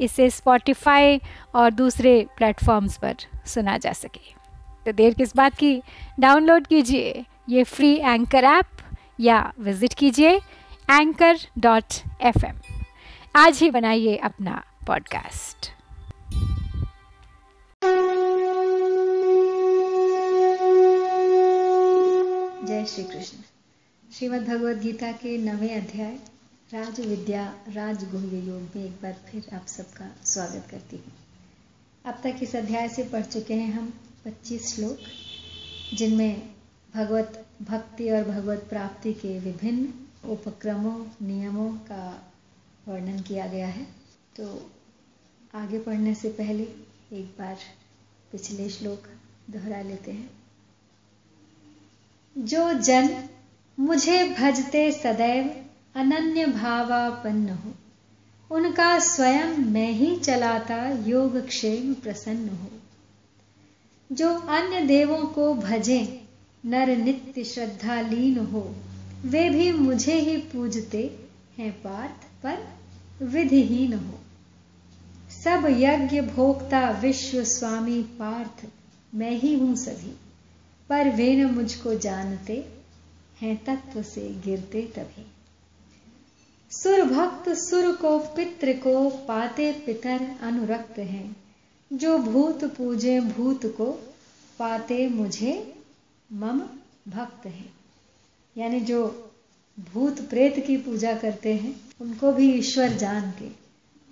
इसे स्पॉटिफाई और दूसरे प्लेटफॉर्म्स पर सुना जा सके। तो देर किस बात की? डाउनलोड कीजिए ये फ्री एंकर ऐप या विज़िट कीजिए एंकर डॉट एफ़ आज ही बनाइए अपना पॉडकास्ट जय श्री कृष्ण। श्रीमद् भगवद गीता के नवे अध्याय राज विद्या राज गुह्य योग में एक बार फिर आप सबका स्वागत करती हूँ। अब तक इस अध्याय से पढ़ चुके हैं हम 25 श्लोक, जिनमें भगवत भक्ति और भगवत प्राप्ति के विभिन्न उपक्रमों, नियमों का वर्णन किया गया है। तो आगे पढ़ने से पहले एक बार पिछले श्लोक दोहरा लेते हैं। जो जन मुझे भजते सदैव अनन्य भावापन्न हो उनका स्वयं मैं ही चलाता योग क्षेम प्रसन्न। हो जो अन्य देवों को भजे, नर नित्य श्रद्धा लीन हो, वे भी मुझे ही पूजते हैं पार्थ पर विधिहीन हो। सब यज्ञ भोक्ता विश्व स्वामी पार्थ, मैं ही हूँ सभी। पर वे न मुझको जानते हैं, तत्व से गिरते तभी। सुर भक्त सुर को पित्र को पाते पितर अनुरक्त हैं। जो भूत पूजे भूत को पाते मुझे मम भक्त हैं। यानी जो भूत प्रेत की पूजा करते हैं, उनको भी ईश्वर जान के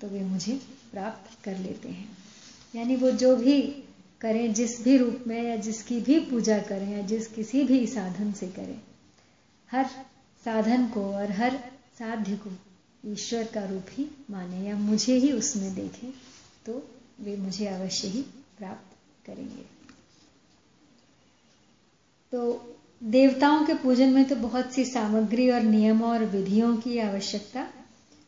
तो वे मुझे प्राप्त कर लेते हैं। यानी वो जो भी करें, जिस भी रूप में या जिसकी भी पूजा करें या जिस किसी भी साधन से करें, हर साधन को और हर साध्य को ईश्वर का रूप ही माने या मुझे ही उसमें देखें तो वे मुझे अवश्य ही प्राप्त करेंगे। तो देवताओं के पूजन में तो बहुत सी सामग्री और नियमों और विधियों की आवश्यकता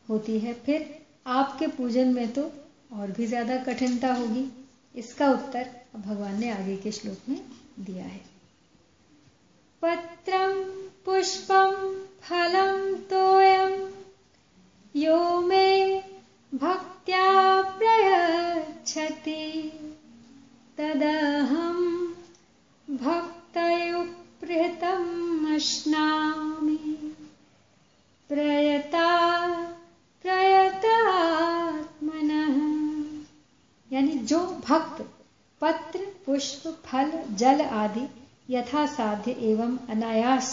होती है। फिर आपके पूजन में तो और भी ज़्यादा कठिनता होगी, इसका उत्तर भगवान ने आगे के श्लोक में दिया है। पत्रम पुष्पम फलम तोयम यो मे भक्त्या प्रयच्छति। तदहम भक्तयुपृतम अश्नामि प्रयता यानी जो भक्त, पत्र, पुष्प, फल, जल आदि यथा साध्य एवं अनायास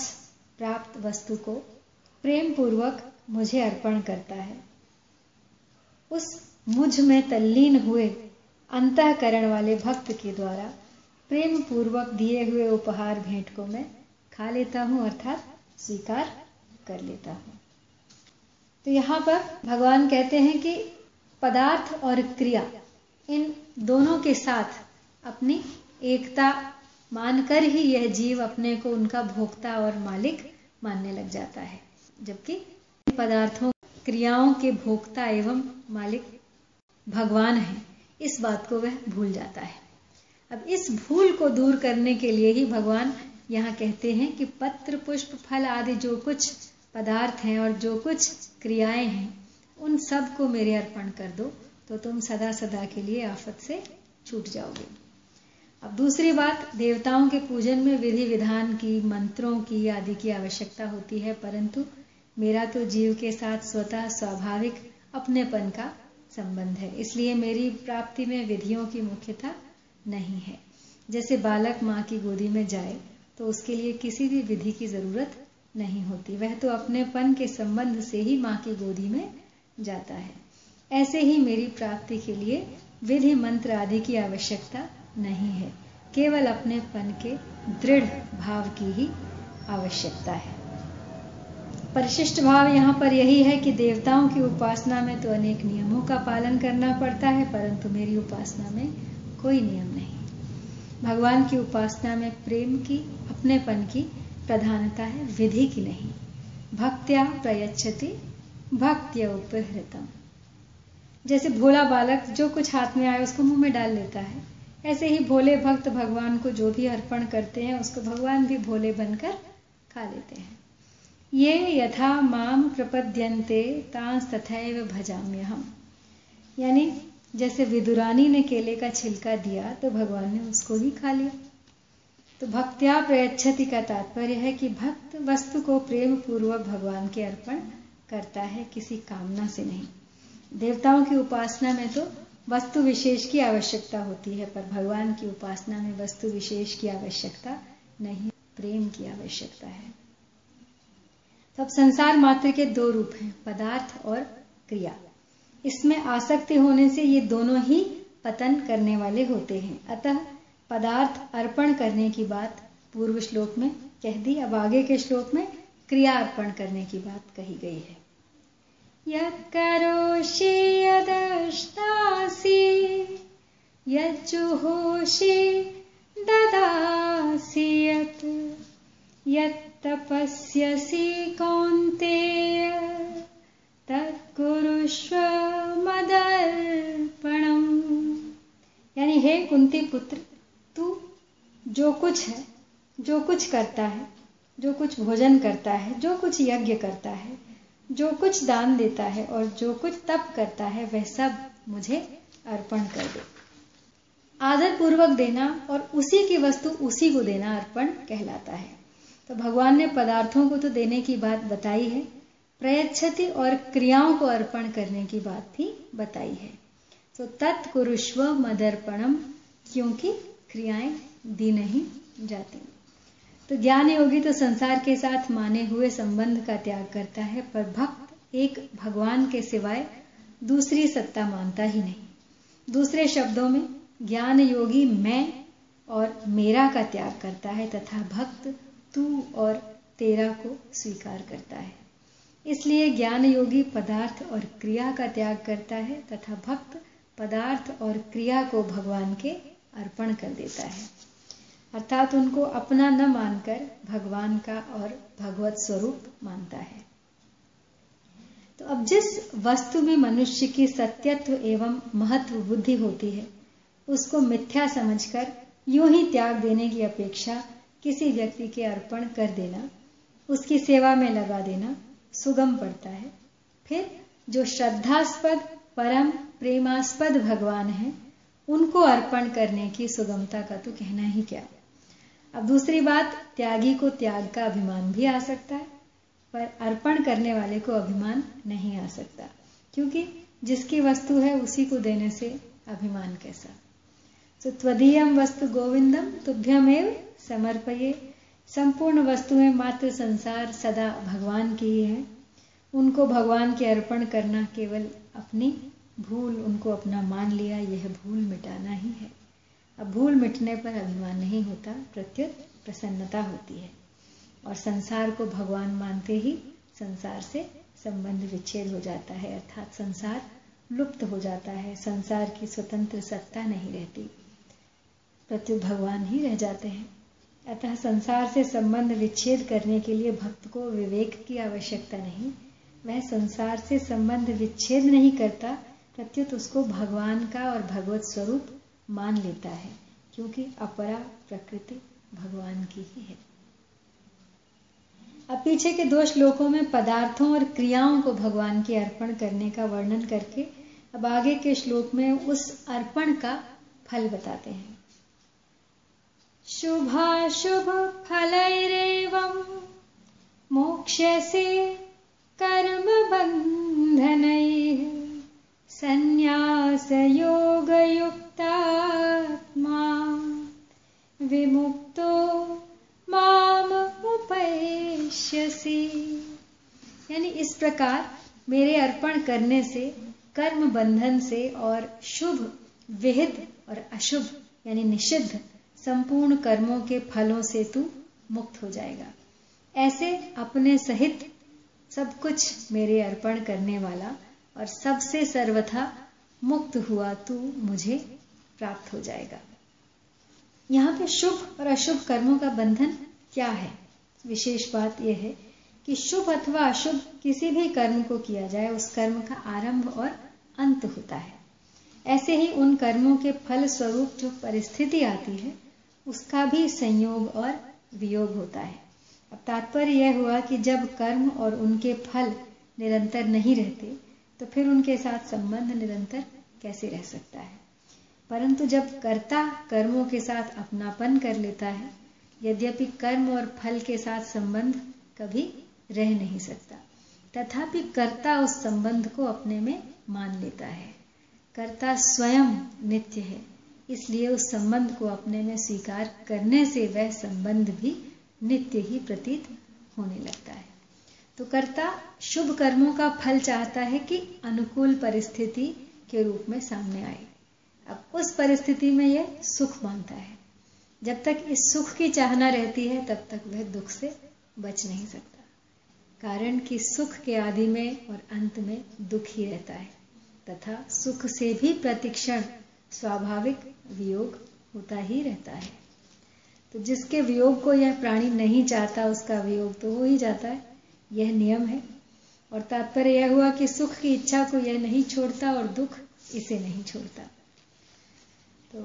प्राप्त वस्तु को प्रेम पूर्वक मुझे अर्पण करता है। उस मुझमें तल्लीन हुए अंतकरण वाले भक्त के द्वारा प्रेम पूर्वक दिए हुए उपहार भेंट को मैं खा लेता हूँ, अर्थात स्वीकार कर लेता हूँ। तो यहाँ पर भगवान कहते हैं कि पदार्थ और क्रिया इन दोनों के साथ अपनी एकता मानकर ही यह जीव अपने को उनका भोक्ता और मालिक मानने लग जाता है, जबकि पदार्थों, क्रियाओं के भोक्ता एवं मालिक भगवान है। इस बात को वह भूल जाता है। अब इस भूल को दूर करने के लिए ही भगवान यहाँ कहते हैं कि पत्र, पुष्प, फल आदि जो कुछ पदार्थ हैं और जो कुछ क्रियाएँ हैं, उन सबको मेरे अर्पण कर दो तो तुम सदा सदा के लिए आफत से छूट जाओगे। अब दूसरी बात, देवताओं के पूजन में विधि विधान की, मंत्रों की आदि की आवश्यकता होती है, परंतु मेरा तो जीव के साथ स्वतः स्वाभाविक अपनेपन का संबंध है। इसलिए मेरी प्राप्ति में विधियों की मुख्यता नहीं है। जैसे बालक माँ की गोदी में जाए तो उसके लिए किसी भी विधि की ज़रूरत नहीं होती। वह तो अपनेपन के संबंध से ही माँ की गोदी में जाता है। ऐसे ही मेरी प्राप्ति के लिए विधि मंत्र आदि की आवश्यकता नहीं है। केवल अपने पन के दृढ़ भाव की ही आवश्यकता है। परिशिष्ट भाव यहाँ पर यही है कि देवताओं की उपासना में तो अनेक नियमों का पालन करना पड़ता है, परंतु मेरी उपासना में कोई नियम नहीं। भगवान की उपासना में प्रेम की, अपनेपन की प्रधानता है, विधि की नहीं। भक्त्या प्रयच्छति, भक्त्य उपहृतम। जैसे भोला बालक जो कुछ हाथ में आए, उसको मुँह में डाल लेता है। ऐसे ही भोले भक्त भगवान को जो भी अर्पण करते हैं, उसको भगवान भी भोले बनकर खा लेते हैं। ये यथा माम प्रपद्यंते तांस तथैव भजाम्य हम यानी जैसे विदुरानी ने केले का छिलका दिया तो भगवान ने उसको भी खा लिया। तो भक्त्या प्रयच्छति का तात्पर्य है कि भक्त वस्तु को प्रेम पूर्वक भगवान के अर्पण करता है, किसी कामना से नहीं। देवताओं की उपासना में तो वस्तु विशेष की आवश्यकता होती है, पर भगवान की उपासना में वस्तु विशेष की आवश्यकता नहीं, प्रेम की आवश्यकता है। तो अब संसार मात्र के दो रूप हैं, पदार्थ और क्रिया। इसमें आसक्ति होने से ये दोनों ही पतन करने वाले होते हैं। अतः पदार्थ अर्पण करने की बात पूर्व श्लोक में कह दी, अब आगे के श्लोक में क्रिया अर्पण करने की बात कही गई है। यत्करोषि यदष्टासि, यज्जुहोषि ददासि यत्, यत्तपस्यसि कौन्तेय, तत्कुरुष्व मदर्पणम। यानी हे कुंती पुत्र, तू जो कुछ है, जो कुछ करता है, जो कुछ भोजन करता है, जो कुछ यज्ञ करता है जो कुछ दान देता है और जो कुछ तप करता है, वह सब मुझे अर्पण कर दे। आदर पूर्वक देना और उसी की वस्तु उसी को देना अर्पण कहलाता है। तो भगवान ने पदार्थों को तो देने की बात बताई है, प्रयच्छति और क्रियाओं को अर्पण करने की बात भी बताई है। तो तत्कुरुष्व मदर्पणम, क्योंकि क्रियाएँ दी नहीं जाती। तो ज्ञान योगी तो संसार के साथ माने हुए संबंध का त्याग करता है, पर भक्त एक भगवान के सिवाय दूसरी सत्ता मानता ही नहीं। दूसरे शब्दों में, ज्ञान योगी मैं और मेरा का त्याग करता है तथा भक्त तू और तेरा को स्वीकार करता है। इसलिए ज्ञान योगी पदार्थ और क्रिया का त्याग करता है तथा भक्त पदार्थ और क्रिया को भगवान के अर्पण कर देता है। अर्थात उनको अपना न मानकर भगवान का और भगवत स्वरूप मानता है। तो अब जिस वस्तु में मनुष्य की सत्यत्व एवं महत्व बुद्धि होती है, उसको मिथ्या समझकर यूँ ही त्याग देने की अपेक्षा किसी व्यक्ति के अर्पण कर देना, उसकी सेवा में लगा देना सुगम पड़ता है। फिर जो श्रद्धास्पद, परम, प्रेमास्पद भगवान है, उनको अर्पण करने की सुगमता का तो कहना ही क्या। अब दूसरी बात, त्यागी को त्याग का अभिमान भी आ सकता है, पर अर्पण करने वाले को अभिमान नहीं आ सकता, क्योंकि जिसकी वस्तु है उसी को देने से अभिमान कैसा? तो त्वदीयम वस्तु गोविंदम तुभ्यमेव समर्पये। संपूर्ण वस्तुएँ मात्र संसार सदा भगवान की ही है। उनको भगवान के अर्पण करना केवल अपनी भूल, उनको अपना मान लिया, यह भूल मिटाना ही है। अब भूल मिटने पर अभिमान नहीं होता, प्रत्युत प्रसन्नता होती है। और संसार को भगवान मानते ही संसार से संबंध विच्छेद हो जाता है, अर्थात संसार लुप्त हो जाता है। संसार की स्वतंत्र सत्ता नहीं रहती। प्रत्युत भगवान ही रह जाते हैं। अतः संसार से संबंध विच्छेद करने के लिए भक्त को विवेक की आवश्यकता नहीं। वह संसार से संबंध विच्छेद नहीं करता, प्रत्युत उसको भगवान का और भगवत स्वरूप मान लेता है, क्योंकि अपरा प्रकृति भगवान की ही है। अब पीछे के दो श्लोकों में पदार्थों और क्रियाओं को भगवान के अर्पण करने का वर्णन करके अब आगे के श्लोक में उस अर्पण का फल बताते हैं। शुभाशुभ फलैरेवं मोक्ष्यसे कर्म बन्धनैः संन्यासयोगयुक्तात्मा विमुक्तो माम यानी इस प्रकार मेरे अर्पण करने से, कर्म बंधन से और शुभ, विहित और अशुभ, यानी निषिद्ध, संपूर्ण कर्मों के फलों से तू मुक्त हो जाएगा। ऐसे अपने सहित सब कुछ मेरे अर्पण करने वाला और सबसे सर्वथा मुक्त हुआ तू मुझे प्राप्त हो जाएगा। यहाँ पे शुभ और अशुभ कर्मों का बंधन क्या है? विशेष बात यह है कि शुभ अथवा अशुभ किसी भी कर्म को किया जाए, उस कर्म का आरंभ और अंत होता है। ऐसे ही उन कर्मों के फल स्वरूप जो परिस्थिति आती है, उसका भी संयोग और वियोग होता है। अब तात्पर्य यह हुआ कि जब कर्म और उनके फल निरंतर नहीं रहते तो फिर उनके साथ संबंध निरंतर कैसे रह सकता है? परंतु जब कर्ता कर्मों के साथ अपनापन कर लेता है, यद्यपि कर्म और फल के साथ संबंध कभी रह नहीं सकता, तथापि कर्ता उस संबंध को अपने में मान लेता है। कर्ता स्वयं नित्य है, इसलिए उस संबंध को अपने में स्वीकार करने से वह संबंध भी नित्य ही प्रतीत होने लगता है। तो कर्ता शुभ कर्मों का फल चाहता है कि अनुकूल परिस्थिति के रूप में सामने आए। अब उस परिस्थिति में यह सुख मानता है। जब तक इस सुख की चाहना रहती है, तब तक वह दुख से बच नहीं सकता। कारण कि सुख के आदि में और अंत में दुख ही रहता है, तथा सुख से भी प्रतिक्षण स्वाभाविक वियोग होता ही रहता है। तो जिसके वियोग को यह प्राणी नहीं चाहता, उसका वियोग तो हो ही जाता है। यह नियम है। और तात्पर्य यह हुआ कि सुख की इच्छा को यह नहीं छोड़ता और दुख इसे नहीं छोड़ता। तो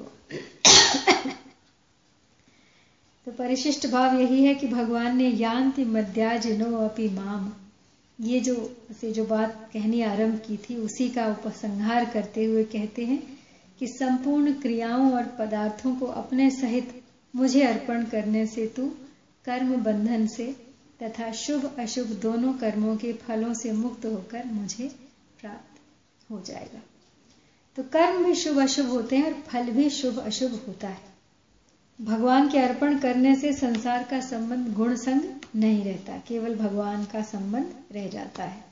तो परिशिष्ट भाव यही है कि भगवान ने यांति मध्याजिनो अपि माम। ये जो, से जो बात कहनी आरंभ की थी, उसी का उपसंहार करते हुए कहते हैं कि संपूर्ण क्रियाओं और पदार्थों को अपने सहित मुझे अर्पण करने से तू कर्म बंधन से तथा शुभ अशुभ दोनों कर्मों के फलों से मुक्त होकर मुझे प्राप्त हो जाएगा। तो कर्म भी शुभ अशुभ होते हैं और फल भी शुभ अशुभ होता है। भगवान के अर्पण करने से संसार का संबंध गुण संग नहीं रहता, केवल भगवान का संबंध रह जाता है।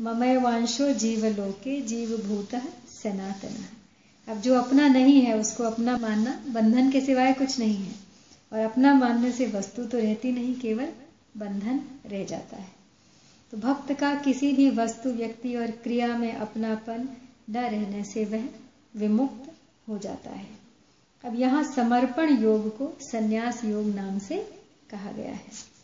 ममय वांशो जीवलोके जीव भूत सनातन। अब जो अपना नहीं है, उसको अपना मानना, बंधन के सिवाय कुछ नहीं है। और अपना मानने से वस्तु तो रहती नहीं, केवल बंधन रह जाता है। तो भक्त का किसी भी वस्तु, व्यक्ति और क्रिया में अपनापन न रहने से वह विमुक्त हो जाता है। अब यहाँ समर्पण योग को संन्यास योग नाम से कहा गया है।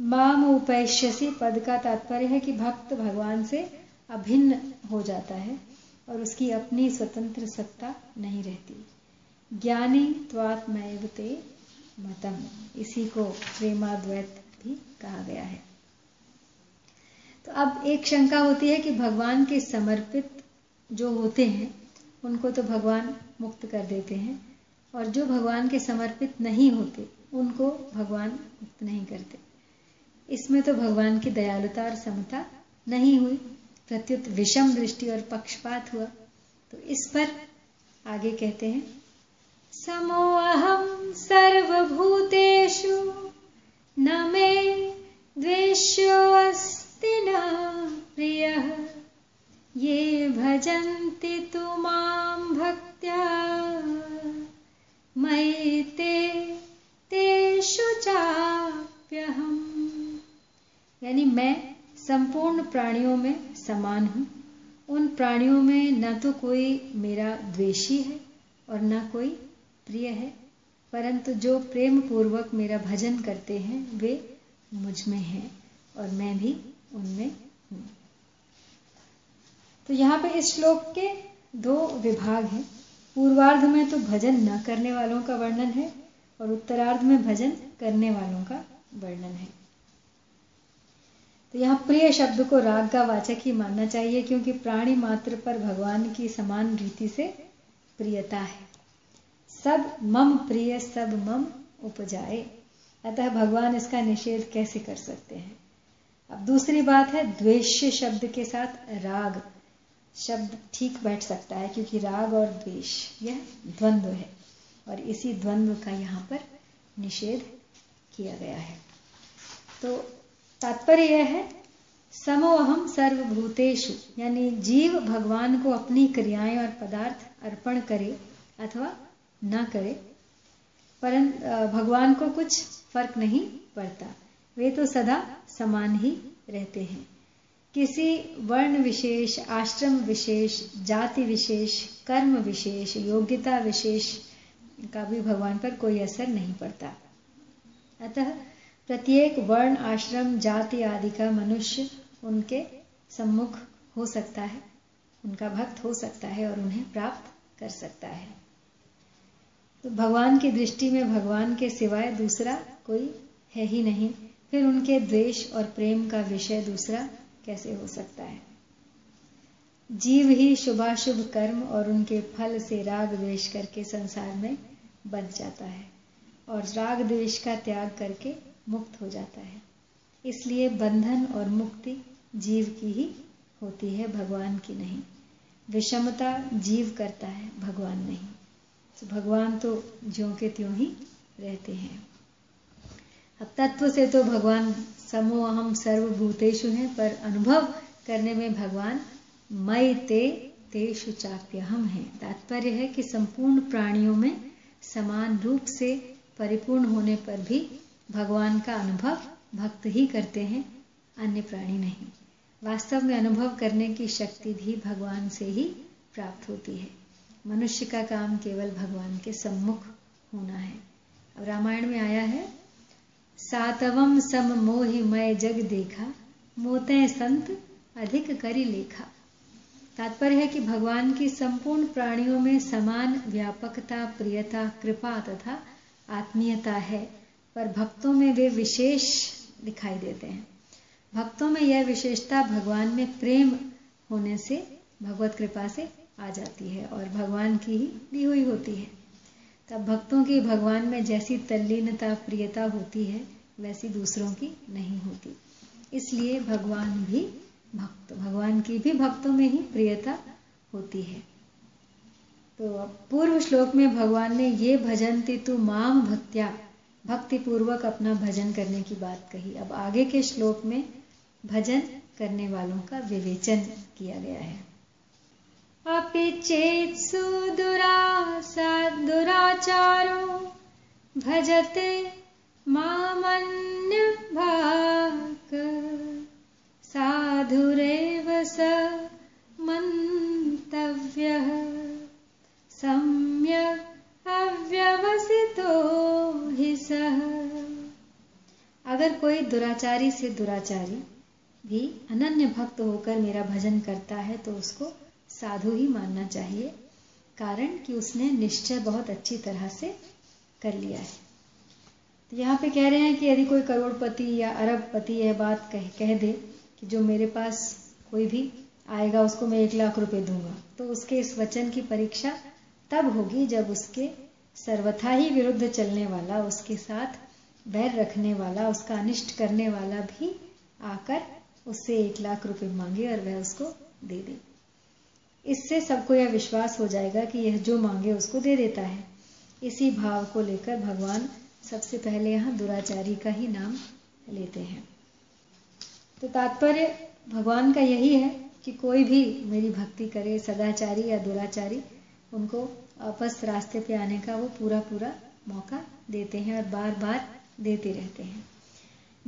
माम उपैश्यसी पद का तात्पर्य है कि भक्त भगवान से अभिन्न हो जाता है और उसकी अपनी स्वतंत्र सत्ता नहीं रहती। ज्ञानी त्वात्मैव ते मतम। इसी को प्रेमाद्वैत भी कहा गया है। तो अब एक शंका होती है कि भगवान के समर्पित जो होते हैं, उनको तो भगवान मुक्त कर देते हैं। और जो भगवान के समर्पित नहीं होते, उनको भगवान मुक्त नहीं करते। इसमें तो भगवान की दयालुता और समता नहीं हुई। प्रत्युत विषम दृष्टि और पक्षपात हुआ। तो इस पर आगे कहते हैं समोहम सर्वभूतेषु तु माँ भक्त्या। मयि ते तेषु चाप्यहम्। यानी मैं संपूर्ण प्राणियों में समान हूँ। उन प्राणियों में न तो कोई मेरा द्वेषी है और न कोई प्रिय है, परंतु जो प्रेम पूर्वक मेरा भजन करते हैं, वे मुझमें हैं और मैं भी उनमें तो यहाँ पे इस श्लोक के दो विभाग हैं। पूर्वार्ध में तो भजन न करने वालों का वर्णन है और उत्तरार्ध में भजन करने वालों का वर्णन है। तो यहाँ प्रिय शब्द को राग का वाचक ही मानना चाहिए क्योंकि प्राणी मात्र पर भगवान की समान रीति से प्रियता है। सब मम प्रिय, सब मम उपजाए। अतः भगवान इसका निषेध कैसे कर सकते हैं? अब दूसरी बात है द्वेष्य शब्द के साथ राग। शब्द ठीक बैठ सकता है क्योंकि राग और द्वेष, यह द्वंद्व है। और इसी द्वंद्व का यहाँ पर निषेध किया गया है। तो तात्पर्य यह है समोहम सर्वभूतेषु, यानी जीव भगवान को अपनी क्रियाएँ और पदार्थ अर्पण करे अथवा न करे परंतु भगवान को कुछ फ़र्क नहीं पड़ता। वे तो सदा समान ही रहते हैं। किसी वर्ण विशेष, आश्रम विशेष, जाति विशेष, कर्म विशेष, योग्यता विशेष का भी भगवान पर कोई असर नहीं पड़ता। अतः प्रत्येक वर्ण, आश्रम, जाति आदि का मनुष्य उनके सम्मुख हो सकता है, उनका भक्त हो सकता है और उन्हें प्राप्त कर सकता है। तो भगवान की दृष्टि में भगवान के सिवाय दूसरा कोई है ही नहीं। फिर उनके द्वेष और प्रेम का विषय दूसरा कैसे हो सकता है? जीव ही शुभाशुभ कर्म और उनके फल से राग द्वेष करके संसार में बच जाता है और राग द्वेष का त्याग करके मुक्त हो जाता है। इसलिए बंधन और मुक्ति जीव की ही होती है, भगवान की नहीं। विषमता जीव करता है, भगवान नहीं। तो भगवान तो ज्यों के त्यों ही रहते हैं। अब तत्व से तो भगवान समूह हम सर्वभूतेषु हैं, पर अनुभव करने में भगवान मई ते तेषु चाप्य हम हैं। तात्पर्य है कि संपूर्ण प्राणियों में समान रूप से परिपूर्ण होने पर भी भगवान का अनुभव भक्त ही करते हैं, अन्य प्राणी नहीं। वास्तव में अनुभव करने की शक्ति भी भगवान से ही प्राप्त होती है। मनुष्य का काम केवल भगवान के सम्मुख होना है। अब रामायण में आया है सातवम सम मोहि मय जग देखा, मोते संत अधिक करी लेखा। तात्पर्य है कि भगवान की संपूर्ण प्राणियों में समान व्यापकता, प्रियता, कृपा तथा आत्मीयता है, पर भक्तों में वे विशेष दिखाई देते हैं। भक्तों में यह विशेषता भगवान में प्रेम होने से, भगवत कृपा से आ जाती है और भगवान की ही दी हुई होती है। तब भक्तों की भगवान में जैसी तल्लीनता, प्रियता होती है वैसी दूसरों की नहीं होती। इसलिए भगवान भी भक्त, भगवान की भी भक्तों में ही प्रियता होती है। तो पूर्व श्लोक में भगवान ने ये भजन तु माम भक्त्या भक्ति पूर्वक अपना भजन करने की बात कही। अब आगे के श्लोक में भजन करने वालों का विवेचन किया गया है। अपि चेत सुदुरासा दुराचारो भजते मामन्य भाग साधुरेव स मन्तव्यः। सम्यक् अव्यवसितो हि सः। अगर कोई दुराचारी से दुराचारी भी अनन्य भक्त होकर मेरा भजन करता है तो उसको साधु ही मानना चाहिए, कारण कि उसने निश्चय बहुत अच्छी तरह से कर लिया है। तो यहाँ पे कह रहे हैं कि यदि कोई करोड़पति या अरबपति यह बात कह, कह दे कि जो मेरे पास कोई भी आएगा उसको मैं एक लाख रुपए दूँगा तो उसके इस वचन की परीक्षा तब होगी जब उसके सर्वथा ही विरुद्ध चलने वाला उसके साथ बैर रखने वाला उसका अनिष्ट करने वाला भी आकर उससे एक लाख रुपए मांगे और वह उसको दे दे। इससे सबको यह विश्वास हो जाएगा कि यह जो मांगे उसको दे देता है। इसी भाव को लेकर भगवान सबसे पहले यहाँ दुराचारी का ही नाम लेते हैं। तो तात्पर्य भगवान का यही है कि कोई भी मेरी भक्ति करे, सदाचारी या दुराचारी, उनको आपस रास्ते पे आने का वो पूरा पूरा मौका देते हैं और बार बार देते रहते हैं।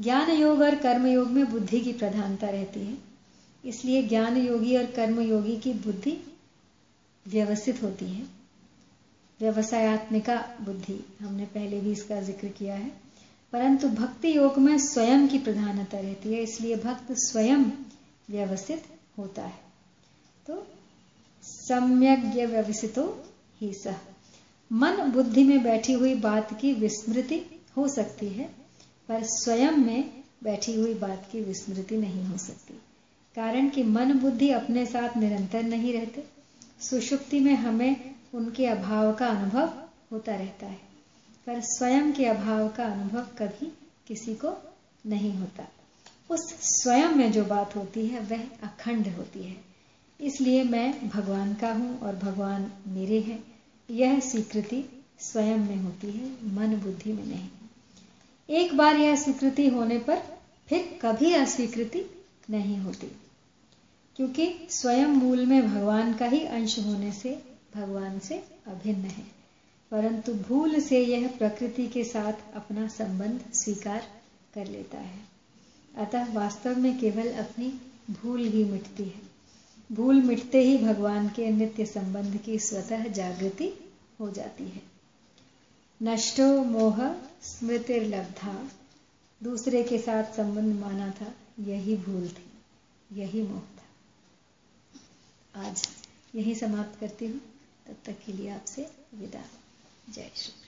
ज्ञान योग और कर्म योग में बुद्धि की प्रधानता रहती है। इसलिए ज्ञान योगी और कर्म योगी की बुद्धि व्यवस्थित होती है। व्यवसायत्मिका बुद्धि, हमने पहले भी इसका ज़िक्र किया है। परंतु भक्ति योग में स्वयं की प्रधानता रहती है, इसलिए भक्त स्वयं व्यवस्थित होता है। तो सम्यज्ञ व्यवसितो ही सह मन बुद्धि में बैठी हुई बात की विस्मृति हो सकती है, पर स्वयं में बैठी हुई बात की विस्मृति नहीं हो सकती। कारण कि मन बुद्धि अपने साथ निरंतर नहीं रहते। सुषुप्ति में हमें उनके अभाव का अनुभव होता रहता है। पर स्वयं के अभाव का अनुभव कभी किसी को नहीं होता। उस स्वयं में जो बात होती है, वह अखंड होती है। इसलिए मैं भगवान का हूँ और भगवान मेरे हैं। यह स्वीकृति स्वयं में होती है, मन बुद्धि में नहीं। एक बार यह स्वीकृति होने पर फिर कभी अस्वीकृति नहीं होती। क्योंकि स्वयं मूल में भगवान का ही अंश होने से भगवान से अभिन्न है। परंतु भूल से यह प्रकृति के साथ अपना संबंध स्वीकार कर लेता है। अतः वास्तव में केवल अपनी भूल ही मिटती है। भूल मिटते ही भगवान के नित्य संबंध की स्वतः जागृति हो जाती है। नष्टो मोह स्मृतिर्लब्धा। दूसरे के साथ संबंध माना था, यही भूल थी, यही मोह था। आज यही समाप्त करती हूँ। तब तक के लिए आपसे विदा। जय श्री